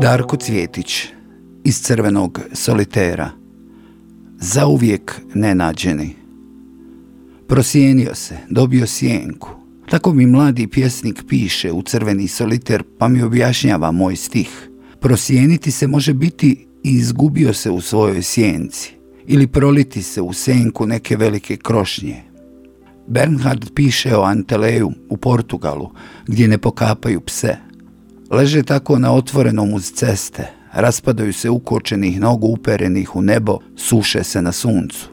Darko Cvjetić iz crvenog solitera Zauvijek nenađeni Prosijenio se, dobio sjenku Tako mi mladi pjesnik piše u crveni soliter pa mi objašnjava moj stih Prosijeniti se može biti i izgubio se u svojoj sjenci ili proliti se u senku neke velike krošnje. Bernhard piše o Anteleju u Portugalu, gdje ne pokapaju pse. Leže tako na otvorenom uz ceste, raspadaju se ukočenih nogu uperenih u nebo, suše se na suncu.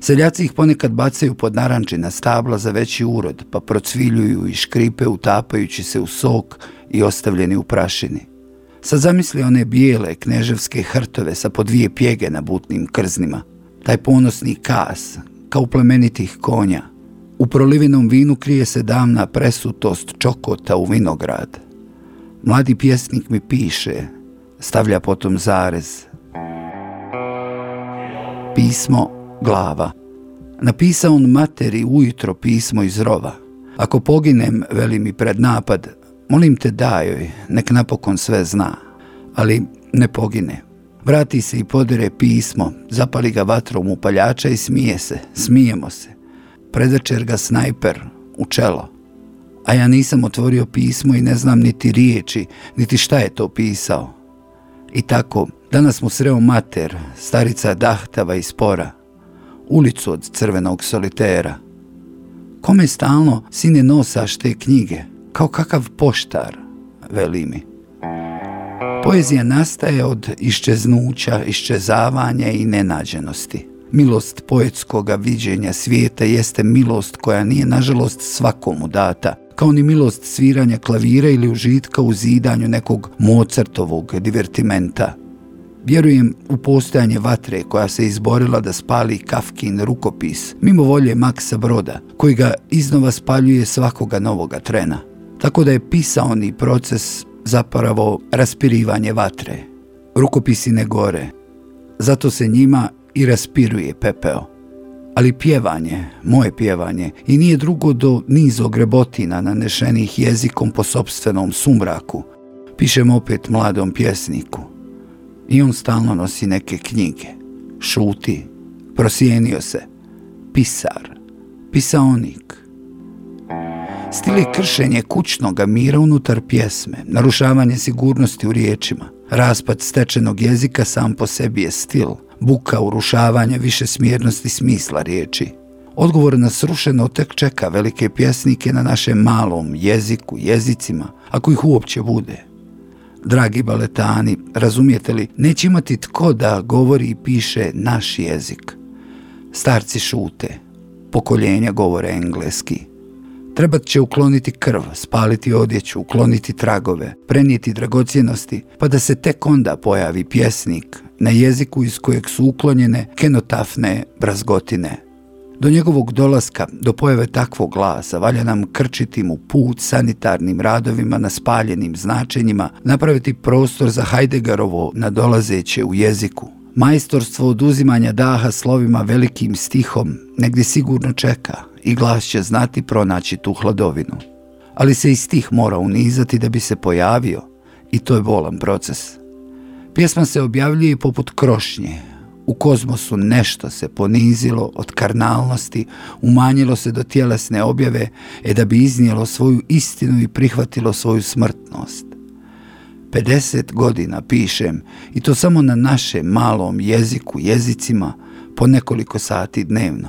Seljaci ih ponekad bacaju pod naranči na stabla za veći urod, pa procviljuju i škripe utapajući se u sok i ostavljeni u prašini. Sad zamisli one bijele kneževske hrtove sa po dvije pjege na butnim krznima. Taj ponosni kas, kao plemenitih konja. U prolivenom vinu krije se davna presutost čokota u vinograd. Mladi pjesnik mi piše, stavlja potom zarez. Pismo glava. Napisa on materi ujutro pismo iz rova. Ako poginem, veli mi pred napad, molim te dajoj, nek napokon sve zna, ali ne pogine. Vrati se i podere pismo, zapali ga vatrom u paljača i smije se, smijemo se. Predvečer ga snajper u čelo. A ja nisam otvorio pismo i ne znam niti riječi, niti šta je to pisao. I tako, danas mu sreo mater, starica dahtava i spora, ulicu od crvenog solitera. Kome stalno, sine, nosaš te knjige? kao kakav poštar, veli mi. Poezija nastaje od iščeznuća, iščezavanja i nenađenosti. Milost poetskog viđenja svijeta jeste milost koja nije, nažalost, svakomu data, kao ni milost sviranja klavira ili užitka u zidanju nekog Mozartovog divertimenta. Vjerujem u postojanje vatre koja se izborila da spali Kafkin rukopis, mimo volje Maksa Broda, koji ga iznova spaljuje svakoga novoga trena. Tako da je pisaoni proces zapravo raspirivanje vatre. Rukopisi ne gore, zato se njima i raspiruje pepeo. Ali pjevanje, moje pjevanje, i nije drugo do niz ogrebotina nanešenih jezikom po sobstvenom sumraku, pišem opet mladom pjesniku. I on stalno nosi neke knjige. Šuti, prosijenio se, pisar, pisaonik, Stil je kršenje kućnog mira unutar pjesme, narušavanje sigurnosti u riječima. Raspad stečenog jezika sam po sebi je stil, buka urušavanja više smjernosti smisla riječi. Odgovor na srušeno tek čeka velike pjesnike na našem malom jeziku, jezicima, ako ih uopće bude. Dragi baletani, razumijete li, neće imati tko da govori i piše naš jezik. Starci šute, pokoljenja govore engleski, Trebat će ukloniti krv, spaliti odjeću, ukloniti tragove, prenijeti dragocjenosti, pa da se tek onda pojavi pjesnik na jeziku iz kojeg su uklonjene kenotafne brazgotine. Do njegovog dolaska, do pojave takvog glasa, valja nam krčiti mu put sanitarnim radovima na spaljenim značenjima, napraviti prostor za Heideggerovo nadolazeće u jeziku. Majstorstvo oduzimanja daha slovima velikim stihom negdje sigurno čeka, i glas će znati pronaći tu hladovinu. Ali se i stih mora unizati da bi se pojavio i to je bolan proces. Pjesma se objavljuje poput krošnje. U kozmosu nešto se ponizilo od karnalnosti, umanjilo se do tjelesne objave, e da bi iznijelo svoju istinu i prihvatilo svoju smrtnost. 50 godina pišem i to samo na našem malom jeziku, jezicima, po nekoliko sati dnevno.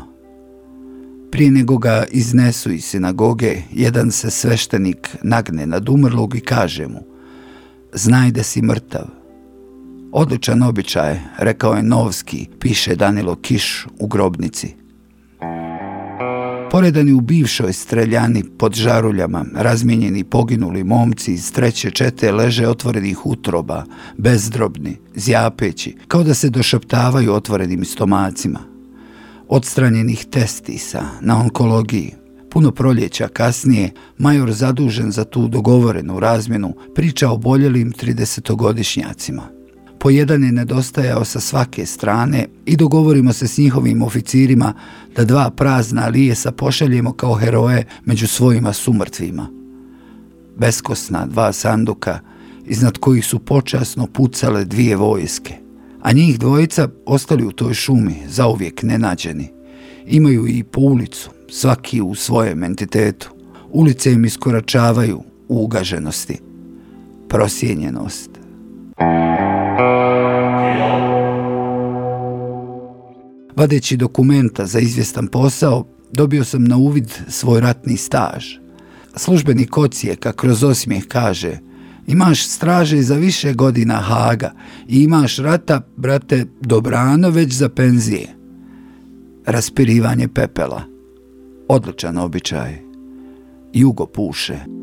Prije nego ga iznesu iz sinagoge, jedan se sveštenik nagne nad umrlog i kaže mu Znaj da si mrtav. Odličan običaj, rekao je Novski, piše Danilo Kiš u grobnici. Poredani u bivšoj streljani pod žaruljama, razmijenjeni poginuli momci iz treće čete leže otvorenih utroba, bezdrobni, zjapeći, kao da se došaptavaju otvorenim stomacima odstranjenih testisa na onkologiji. Puno proljeća kasnije, major zadužen za tu dogovorenu razmjenu priča o boljelim 30-godišnjacima. Po jedan je nedostajao sa svake strane i dogovorimo se s njihovim oficirima da dva prazna lijesa pošaljemo kao heroje među svojima sumrtvima. Beskosna dva sanduka, iznad kojih su počasno pucale dvije vojske, a njih dvojica ostali u toj šumi, zauvijek nenađeni. Imaju i po ulicu, svaki u svojem entitetu. Ulice im iskoračavaju u ugaženosti. Prosjenjenost. Vadeći dokumenta za izvjestan posao, dobio sam na uvid svoj ratni staž. Službeni kocijeka kroz osmijeh kaže Imaš straže za više godina Haga i imaš rata, brate, dobrano već za penzije. Raspirivanje pepela. Odličan običaj. Jugo puše.